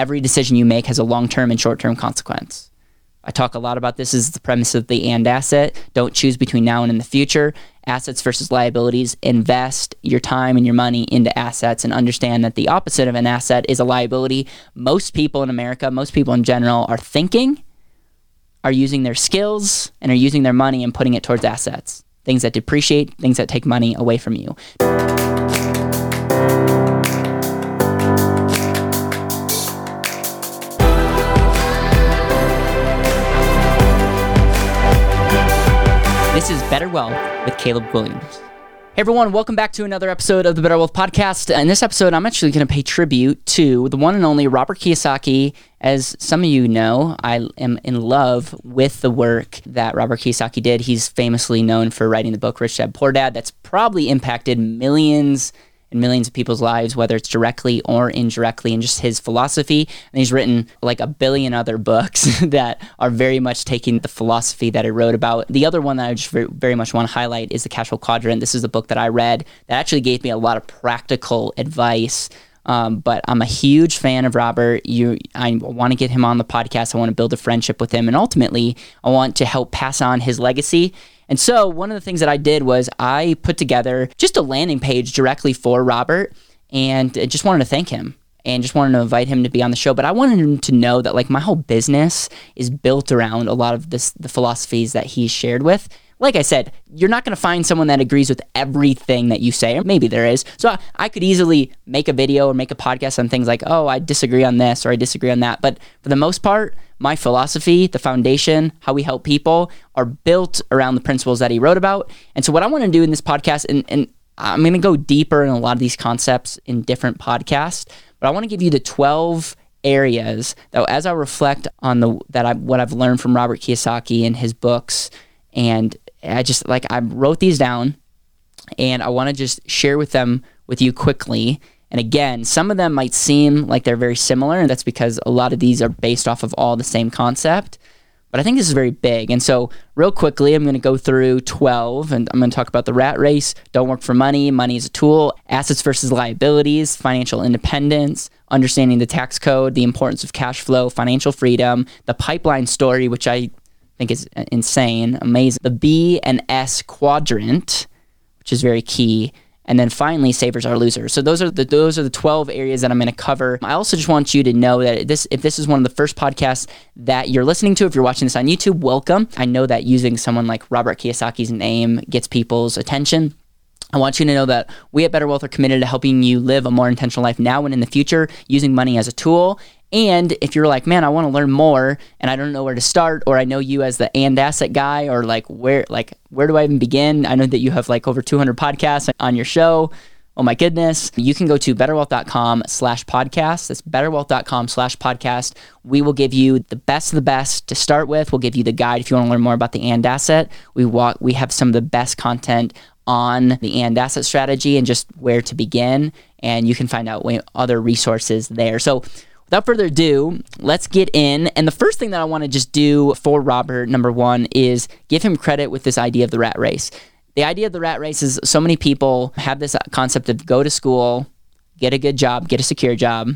every decision you make has a long term and short term consequence. I talk a lot about this as the premise of the and asset. Don't choose between now and in the future. Assets versus liabilities. Invest your time and your money into assets and understand that the opposite of an asset is a liability. Most people in America, most people in general, are thinking, are using their skills, and are using their money and putting it towards assets. Things that depreciate, things that take money away from you. Better Wealth with Caleb Guilliams. Hey everyone, welcome back to another episode of the Better Wealth Podcast. In this episode, I'm actually going to pay tribute to the one and only Robert Kiyosaki. As some of you know, I am in love with the work that Robert Kiyosaki did. He's famously known for writing the book Rich Dad Poor Dad, that's probably impacted millions in millions of people's lives, whether it's directly or indirectly, and just his philosophy. And he's written like a billion other books that are very much taking the philosophy that he wrote about. The other one that I just very much want to highlight is the Cash Flow Quadrant. This is a book that I read that actually gave me a lot of practical advice. Um, but I'm a huge fan of Robert. You, I want to get him on the podcast. I want to build a friendship with him, and ultimately, I want to help pass on his legacy and so one of the things that I did was I put together just a landing page directly for Robert and just wanted to thank him and just wanted to invite him to be on the show. But I wanted him to know that like my whole business is built around a lot of this the philosophies that he shared with. Like I said, you're not going to find someone that agrees with everything that you say, or maybe there is. So I could easily make a video or make a podcast on things like, oh, I disagree on this or I disagree on that. But for the most part, my philosophy, the foundation, how we help people are built around the principles that he wrote about. And so, what I want to do in this podcast, and, and I'm going to go deeper in a lot of these concepts in different podcasts, but I want to give you the 12 areas that as I reflect on the that I what I've learned from Robert Kiyosaki and his books and I just like I wrote these down and I want to just share with them with you quickly and again, some of them might seem like they're very similar, and that's because a lot of these are based off of all the same concept. But I think this is very big. And so, real quickly, I'm going to go through 12 and I'm going to talk about the rat race, don't work for money, money is a tool, assets versus liabilities, financial independence, understanding the tax code, the importance of cash flow, financial freedom, the pipeline story, which I think is uh, insane, amazing, the B and S quadrant, which is very key, and then finally, savers are losers. So those are the those are the 12 areas that I'm going to cover. I also just want you to know that this if this is one of the first podcasts that you're listening to, if you're watching this on YouTube, welcome. I know that using someone like Robert Kiyosaki's name gets people's attention. I want you to know that we at Better Wealth are committed to helping you live a more intentional life now and in the future using money as a tool. And if you're like, man, I want to learn more and I don't know where to start, or I know you as the and asset guy, or like where like where do I even begin? I know that you have like over 200 podcasts on your show. Oh my goodness. You can go to betterwealth.com slash podcast. That's betterwealth.com slash podcast. We will give you the best of the best to start with. We'll give you the guide if you want to learn more about the and asset. We walk we have some of the best content on the and asset strategy and just where to begin. And you can find out other resources there. So without further ado, let's get in. And the first thing that I want to just do for Robert, number one, is give him credit with this idea of the rat race. The idea of the rat race is so many people have this concept of go to school, get a good job, get a secure job,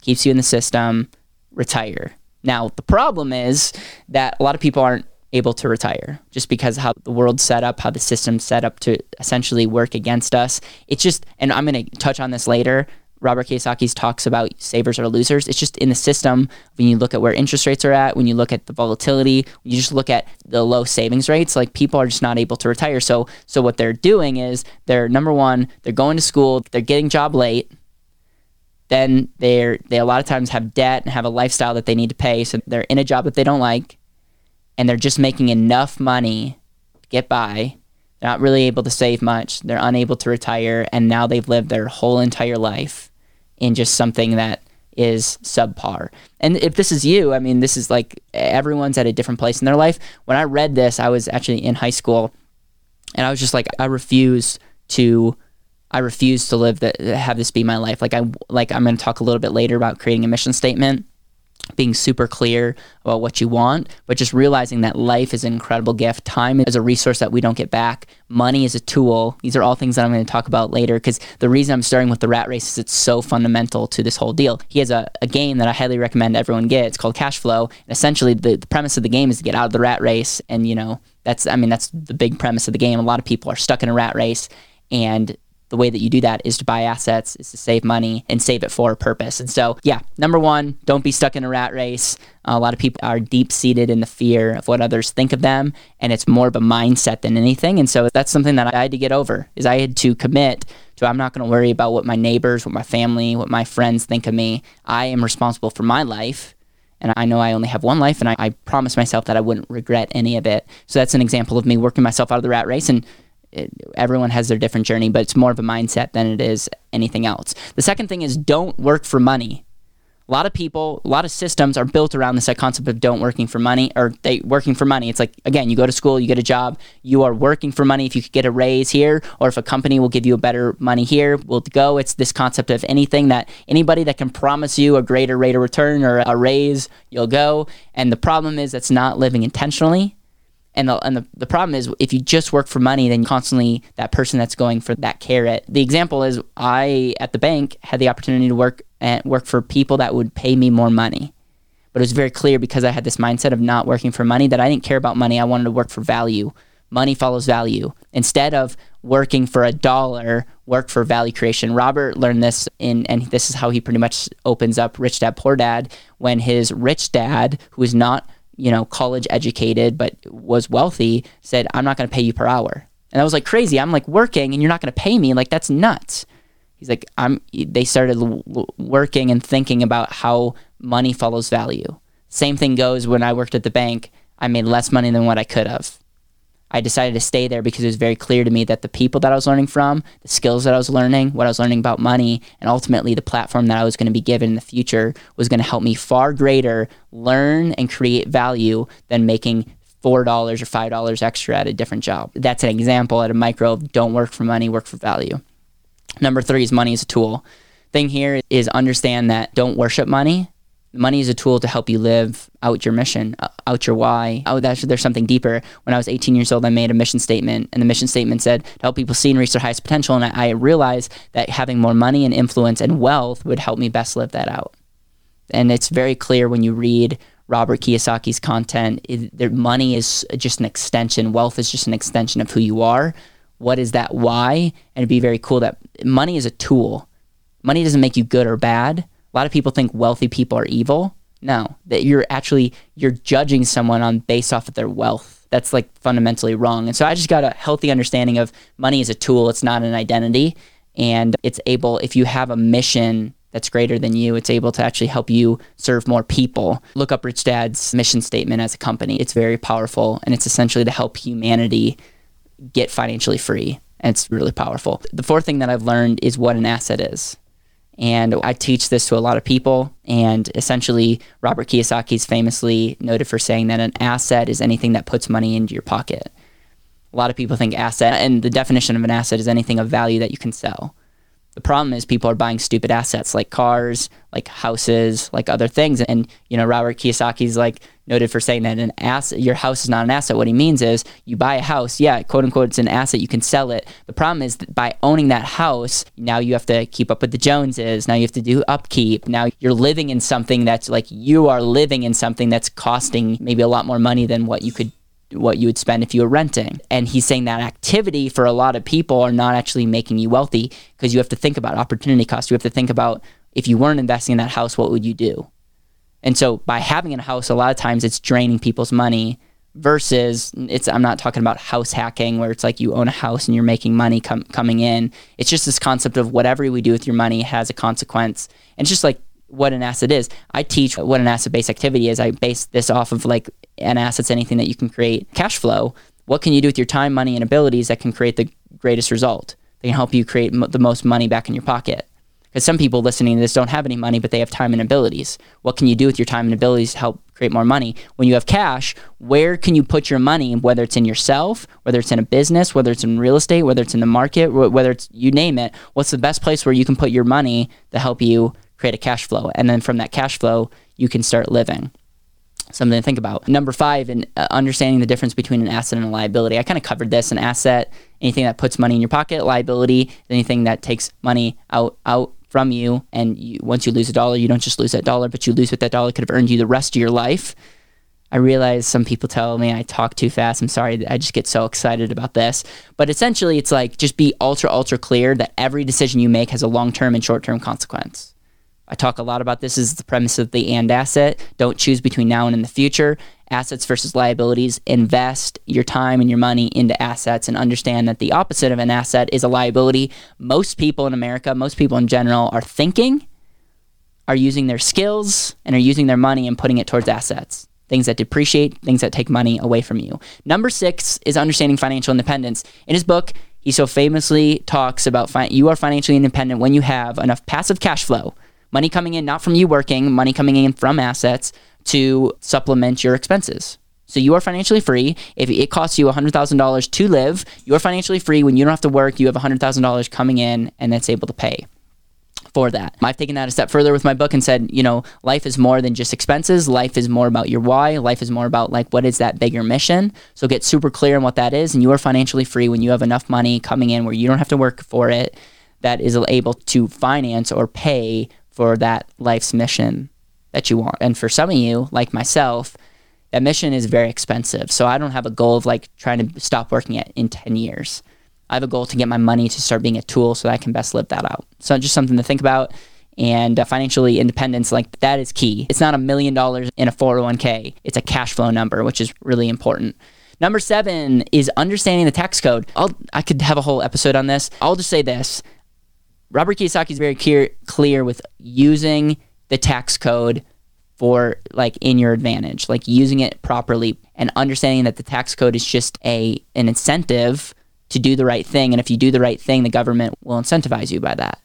keeps you in the system, retire. Now, the problem is that a lot of people aren't able to retire just because how the world's set up, how the system's set up to essentially work against us. It's just, and I'm going to touch on this later, Robert Kiyosaki's talks about savers are losers. It's just in the system when you look at where interest rates are at, when you look at the volatility, you just look at the low savings rates, like people are just not able to retire. So so what they're doing is they're number one, they're going to school, they're getting job late. Then they're they a lot of times have debt and have a lifestyle that they need to pay. So they're in a job that they don't like and they're just making enough money to get by not really able to save much. They're unable to retire, and now they've lived their whole entire life in just something that is subpar. And if this is you, I mean, this is like everyone's at a different place in their life. When I read this, I was actually in high school and I was just like, I refuse to. I refuse to live that have this be my life. Like I like I'm going to talk a little bit later about creating a mission statement. Being super clear about what you want, but just realizing that life is an incredible gift. Time is a resource that we don't get back. Money is a tool. These are all things that I'm going to talk about later because the reason I'm starting with the rat race is it's so fundamental to this whole deal. He has a, a game that I highly recommend everyone get. It's called Cash Flow. And essentially, the, the premise of the game is to get out of the rat race. And, you know, that's, I mean, that's the big premise of the game. A lot of people are stuck in a rat race and the way that you do that is to buy assets, is to save money and save it for a purpose. And so, yeah, number one, don't be stuck in a rat race. Uh, a lot of people are deep seated in the fear of what others think of them, and it's more of a mindset than anything. And so that's something that I had to get over. Is I had to commit to I'm not going to worry about what my neighbors, what my family, what my friends think of me. I am responsible for my life. And I know I only have one life, and I, I promised myself that I wouldn't regret any of it. So that's an example of me working myself out of the rat race and it, everyone has their different journey, but it's more of a mindset than it is anything else. The second thing is don't work for money. A lot of people, a lot of systems are built around this concept of don't working for money or they working for money. It's like again, you go to school, you get a job, you are working for money. If you could get a raise here, or if a company will give you a better money here, we'll go. It's this concept of anything that anybody that can promise you a greater rate of return or a raise, you'll go. And the problem is that's not living intentionally and the, and the, the problem is if you just work for money, then constantly that person that's going for that carrot. The example is I at the bank had the opportunity to work and work for people that would pay me more money. But it was very clear because I had this mindset of not working for money that I didn't care about money. I wanted to work for value. Money follows value. Instead of working for a dollar, work for value creation. Robert learned this in, and this is how he pretty much opens up Rich Dad Poor Dad when his rich dad, who is not you know, college educated but was wealthy said, I'm not going to pay you per hour. And I was like, crazy. I'm like working and you're not going to pay me. Like, that's nuts. He's like, I'm, they started working and thinking about how money follows value. Same thing goes when I worked at the bank. I made less money than what I could have. I decided to stay there because it was very clear to me that the people that I was learning from, the skills that I was learning, what I was learning about money, and ultimately the platform that I was going to be given in the future was going to help me far greater learn and create value than making $4 or $5 extra at a different job. That's an example at a micro don't work for money, work for value. Number three is money is a tool. Thing here is understand that don't worship money money is a tool to help you live out your mission, uh, out your why. Oh, that's, there's something deeper. When I was 18 years old, I made a mission statement, and the mission statement said to help people see and reach their highest potential. And I, I realized that having more money and influence and wealth would help me best live that out. And it's very clear when you read Robert Kiyosaki's content. It, their money is just an extension. Wealth is just an extension of who you are. What is that why? And it'd be very cool that money is a tool. Money doesn't make you good or bad a lot of people think wealthy people are evil. No, that you're actually you're judging someone on based off of their wealth. That's like fundamentally wrong. And so I just got a healthy understanding of money is a tool, it's not an identity, and it's able if you have a mission that's greater than you, it's able to actually help you serve more people. Look up Rich Dad's mission statement as a company. It's very powerful and it's essentially to help humanity get financially free. And it's really powerful. The fourth thing that I've learned is what an asset is. And I teach this to a lot of people. And essentially, Robert Kiyosaki is famously noted for saying that an asset is anything that puts money into your pocket. A lot of people think asset, and the definition of an asset is anything of value that you can sell. The problem is people are buying stupid assets like cars, like houses, like other things. And, you know, Robert Kiyosaki's like noted for saying that an asset, your house is not an asset. What he means is you buy a house, yeah, quote unquote, it's an asset. You can sell it. The problem is that by owning that house, now you have to keep up with the Joneses. Now you have to do upkeep. Now you're living in something that's like you are living in something that's costing maybe a lot more money than what you could what you would spend if you were renting. And he's saying that activity for a lot of people are not actually making you wealthy because you have to think about opportunity cost. You have to think about if you weren't investing in that house, what would you do? And so by having a house, a lot of times it's draining people's money versus it's I'm not talking about house hacking where it's like you own a house and you're making money com- coming in. It's just this concept of whatever we do with your money has a consequence. And it's just like what an asset is. I teach what an asset based activity is. I base this off of like an asset's anything that you can create cash flow. What can you do with your time, money, and abilities that can create the greatest result? They can help you create the most money back in your pocket. Because some people listening to this don't have any money, but they have time and abilities. What can you do with your time and abilities to help create more money? When you have cash, where can you put your money, whether it's in yourself, whether it's in a business, whether it's in real estate, whether it's in the market, whether it's you name it? What's the best place where you can put your money to help you create a cash flow. And then from that cash flow, you can start living something to think about. Number five, in uh, understanding the difference between an asset and a liability. I kind of covered this. An asset, anything that puts money in your pocket. Liability, anything that takes money out out from you. And you, once you lose a dollar, you don't just lose that dollar, but you lose what that dollar could have earned you the rest of your life. I realize some people tell me I talk too fast. I'm sorry. I just get so excited about this. But essentially, it's like just be ultra, ultra clear that every decision you make has a long term and short term consequence. I talk a lot about this as the premise of the and asset. Don't choose between now and in the future. Assets versus liabilities. Invest your time and your money into assets and understand that the opposite of an asset is a liability. Most people in America, most people in general, are thinking, are using their skills, and are using their money and putting it towards assets. Things that depreciate, things that take money away from you. Number six is understanding financial independence. In his book, he so famously talks about fi- you are financially independent when you have enough passive cash flow money coming in not from you working, money coming in from assets to supplement your expenses. So you are financially free. If it costs you $100,000 to live, you are financially free when you don't have to work. You have $100,000 coming in and it's able to pay for that. I've taken that a step further with my book and said, you know, life is more than just expenses. Life is more about your why. Life is more about like what is that bigger mission. So get super clear on what that is and you are financially free when you have enough money coming in where you don't have to work for it that is able to finance or pay for that life's mission that you want. And for some of you, like myself, that mission is very expensive. So I don't have a goal of like trying to stop working at in 10 years. I have a goal to get my money to start being a tool so that I can best live that out. So just something to think about. And uh, financially independence, like that is key. It's not a million dollars in a 401k, it's a cash flow number, which is really important. Number seven is understanding the tax code. I'll, I could have a whole episode on this. I'll just say this Robert Kiyosaki is very clear, clear with using the tax code for like in your advantage, like using it properly and understanding that the tax code is just a an incentive to do the right thing. And if you do the right thing, the government will incentivize you by that.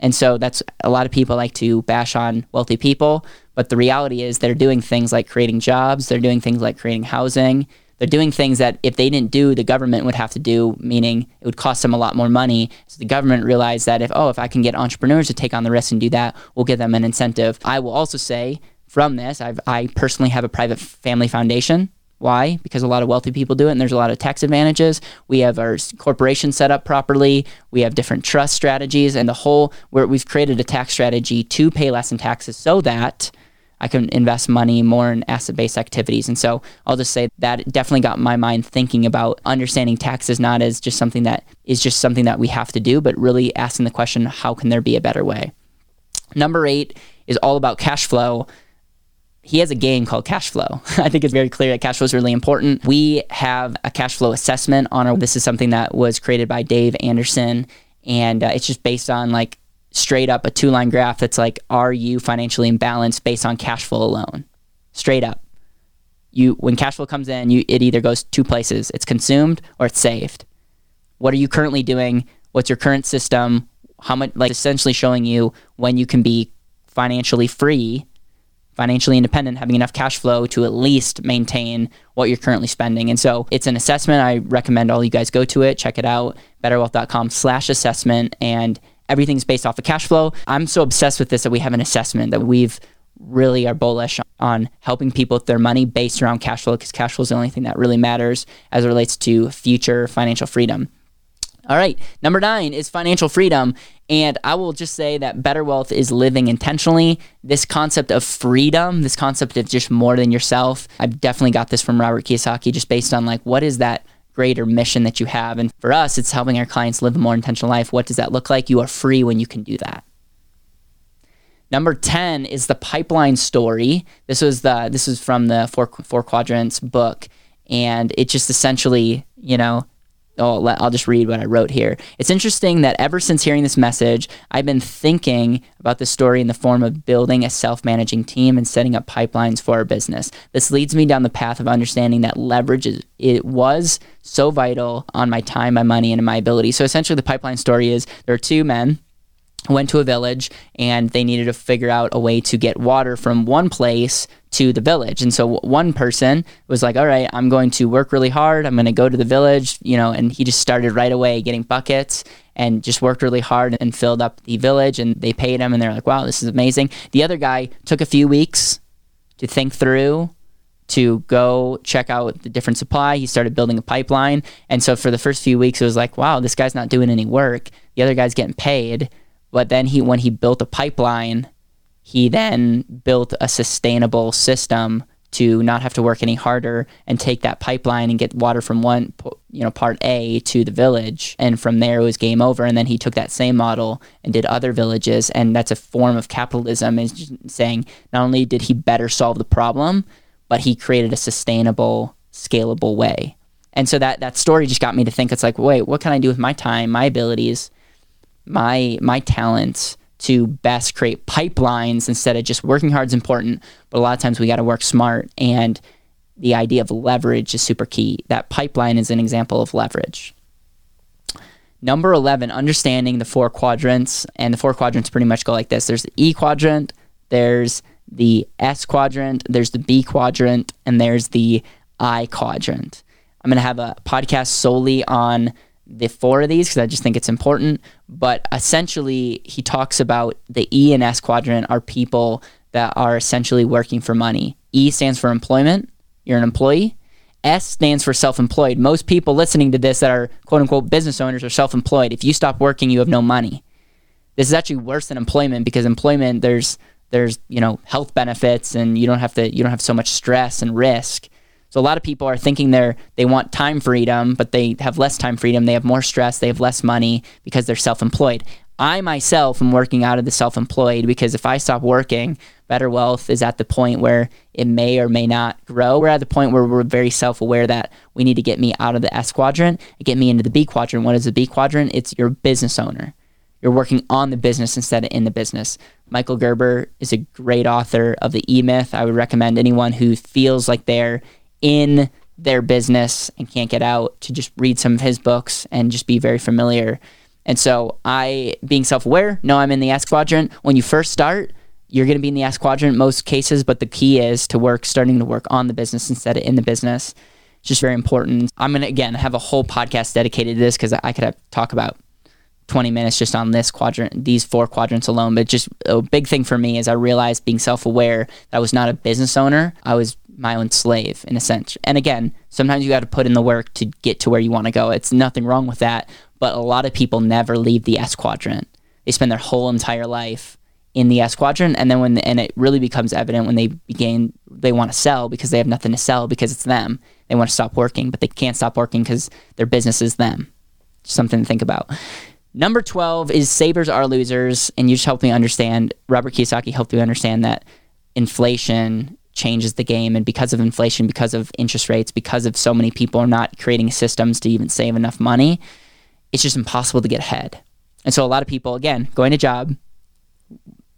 And so that's a lot of people like to bash on wealthy people, but the reality is they're doing things like creating jobs, they're doing things like creating housing, they're doing things that if they didn't do, the government would have to do, meaning it would cost them a lot more money. So the government realized that if, oh, if I can get entrepreneurs to take on the risk and do that, we'll give them an incentive. I will also say from this, I've, I personally have a private family foundation. Why? Because a lot of wealthy people do it, and there's a lot of tax advantages. We have our corporation set up properly. We have different trust strategies, and the whole where we've created a tax strategy to pay less in taxes so that I can invest money more in asset based activities. And so I'll just say that definitely got my mind thinking about understanding taxes not as just something that is just something that we have to do, but really asking the question how can there be a better way? Number eight is all about cash flow. He has a game called cash flow. I think it's very clear that cash flow is really important. We have a cash flow assessment on our. This is something that was created by Dave Anderson, and uh, it's just based on like straight up a two line graph that's like, are you financially imbalanced based on cash flow alone? Straight up. You when cash flow comes in, you it either goes two places. It's consumed or it's saved. What are you currently doing? What's your current system? How much like essentially showing you when you can be financially free, financially independent, having enough cash flow to at least maintain what you're currently spending. And so it's an assessment. I recommend all you guys go to it, check it out, betterwealth.com slash assessment and everything's based off of cash flow. I'm so obsessed with this that we have an assessment that we've really are bullish on helping people with their money based around cash flow because cash flow is the only thing that really matters as it relates to future financial freedom. All right, number nine is financial freedom. And I will just say that better wealth is living intentionally. This concept of freedom, this concept of just more than yourself, I've definitely got this from Robert Kiyosaki, just based on like, what is that greater mission that you have. And for us, it's helping our clients live a more intentional life. What does that look like? You are free when you can do that. Number 10 is the pipeline story. This was the this is from the four four quadrants book and it just essentially, you know, oh, I'll just read what I wrote here. It's interesting that ever since hearing this message, I've been thinking about the story in the form of building a self managing team and setting up pipelines for our business. This leads me down the path of understanding that leverage is, it was so vital on my time, my money, and my ability. So essentially, the pipeline story is there are two men who went to a village and they needed to figure out a way to get water from one place to the village. And so one person was like, all right, I'm going to work really hard. I'm going to go to the village, you know, and he just started right away getting buckets and just worked really hard and filled up the village and they paid him and they're like, wow, this is amazing. The other guy took a few weeks to think through to go check out the different supply. He started building a pipeline. And so for the first few weeks, it was like, wow, this guy's not doing any work. The other guy's getting paid. But then he, when he built a pipeline, he then built a sustainable system to not have to work any harder and take that pipeline and get water from one you know part A to the village. And from there it was game over. And then he took that same model and did other villages. And that's a form of capitalism is saying not only did he better solve the problem but he created a sustainable scalable way. And so that that story just got me to think. It's like wait what can I do with my time my abilities my my talents to best create pipelines instead of just working hard is important, but a lot of times we got to work smart. And the idea of leverage is super key. That pipeline is an example of leverage. Number 11, understanding the four quadrants. And the four quadrants pretty much go like this there's the E quadrant, there's the S quadrant, there's the B quadrant, and there's the I quadrant. I'm going to have a podcast solely on the four of these because I just think it's important. But essentially, he talks about the E and S quadrant are people that are essentially working for money. E stands for employment, you're an employee. S stands for self employed. Most people listening to this that are quote unquote business owners are self employed. If you stop working, you have no money. This is actually worse than employment because employment, there's there's you know health benefits and you don't have to you don't have so much stress and risk so a lot of people are thinking they're they want time freedom, but they have less time freedom. They have more stress. They have less money because they're self-employed. I myself am working out of the self-employed because if I stop working, Better Wealth is at the point where it may or may not grow. We're at the point where we're very self-aware that we need to get me out of the S quadrant and get me into the B quadrant. What is the B quadrant? It's your business owner. You're working on the business instead of in the business. Michael Gerber is a great author of the E Myth. I would recommend anyone who feels like they're in their business and can't get out to just read some of his books and just be very familiar. And so I, being self-aware, know I'm in the S quadrant. When you first start, you're going to be in the S quadrant most cases, but the key is to work, starting to work on the business instead of in the business. It's just very important. I'm going to, again, have a whole podcast dedicated to this because I could have, talk about 20 minutes just on this quadrant, these four quadrants alone. But just a big thing for me is I realized being self aware that I was not a business owner. I was my own slave in a sense. And again, sometimes you got to put in the work to get to where you want to go. It's nothing wrong with that. But a lot of people never leave the S quadrant. They spend their whole entire life in the S quadrant, and then when and it really becomes evident when they begin they want to sell because they have nothing to sell because it's them. They want to stop working, but they can't stop working because their business is them. Something to think about. Number 12 is savers are losers. And you just helped me understand, Robert Kiyosaki helped me understand that inflation changes the game. And because of inflation, because of interest rates, because of so many people are not creating systems to even save enough money, it's just impossible to get ahead. And so a lot of people, again, going to job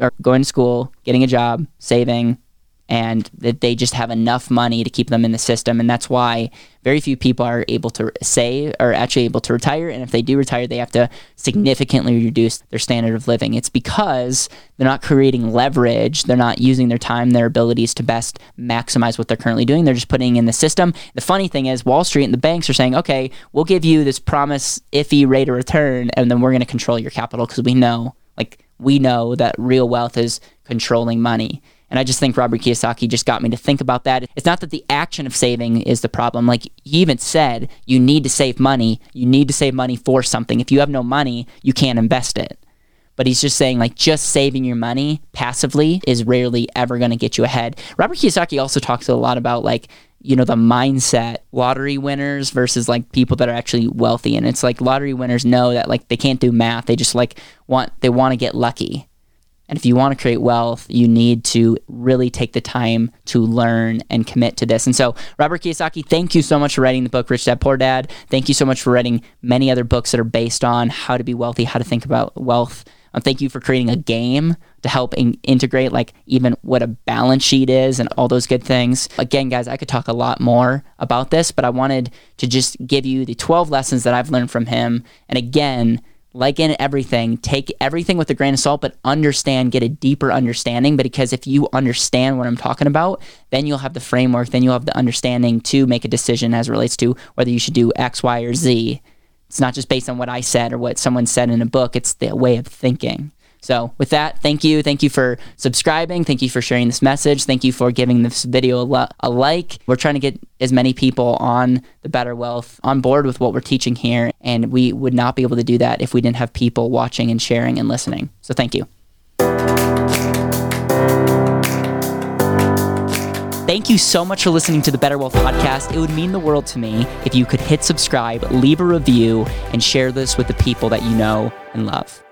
or going to school, getting a job, saving, and that they just have enough money to keep them in the system. And that's why very few people are able to say or actually able to retire. And if they do retire, they have to significantly reduce their standard of living. It's because they're not creating leverage. They're not using their time, their abilities to best maximize what they're currently doing. They're just putting in the system. The funny thing is, Wall Street and the banks are saying, okay, we'll give you this promise iffy rate of return, and then we're going to control your capital because we know, like, we know that real wealth is controlling money. And I just think Robert Kiyosaki just got me to think about that. It's not that the action of saving is the problem. Like he even said, you need to save money. You need to save money for something. If you have no money, you can't invest it. But he's just saying, like, just saving your money passively is rarely ever going to get you ahead. Robert Kiyosaki also talks a lot about, like, you know, the mindset lottery winners versus like people that are actually wealthy. And it's like lottery winners know that, like, they can't do math. They just, like, want, they want to get lucky and if you want to create wealth, you need to really take the time to learn and commit to this. And so, Robert Kiyosaki, thank you so much for writing the book Rich Dad Poor Dad. Thank you so much for writing many other books that are based on how to be wealthy, how to think about wealth. Um, thank you for creating a game to help in- integrate, like, even what a balance sheet is and all those good things. Again, guys, I could talk a lot more about this, but I wanted to just give you the 12 lessons that I've learned from him. And again, like in everything, take everything with a grain of salt, but understand, get a deeper understanding. Because if you understand what I'm talking about, then you'll have the framework, then you'll have the understanding to make a decision as relates to whether you should do X, Y, or Z. It's not just based on what I said or what someone said in a book, it's the way of thinking. So, with that, thank you. Thank you for subscribing. Thank you for sharing this message. Thank you for giving this video a, a, like. We're trying to get as many people on the Better Wealth on board with what we're teaching here. And we would not be able to do that if we didn't have people watching and sharing and listening. So, thank you. Thank you so much for listening to the Better Wealth podcast. It would mean the world to me if you could hit subscribe, leave a review, and share this with the people that you know and love.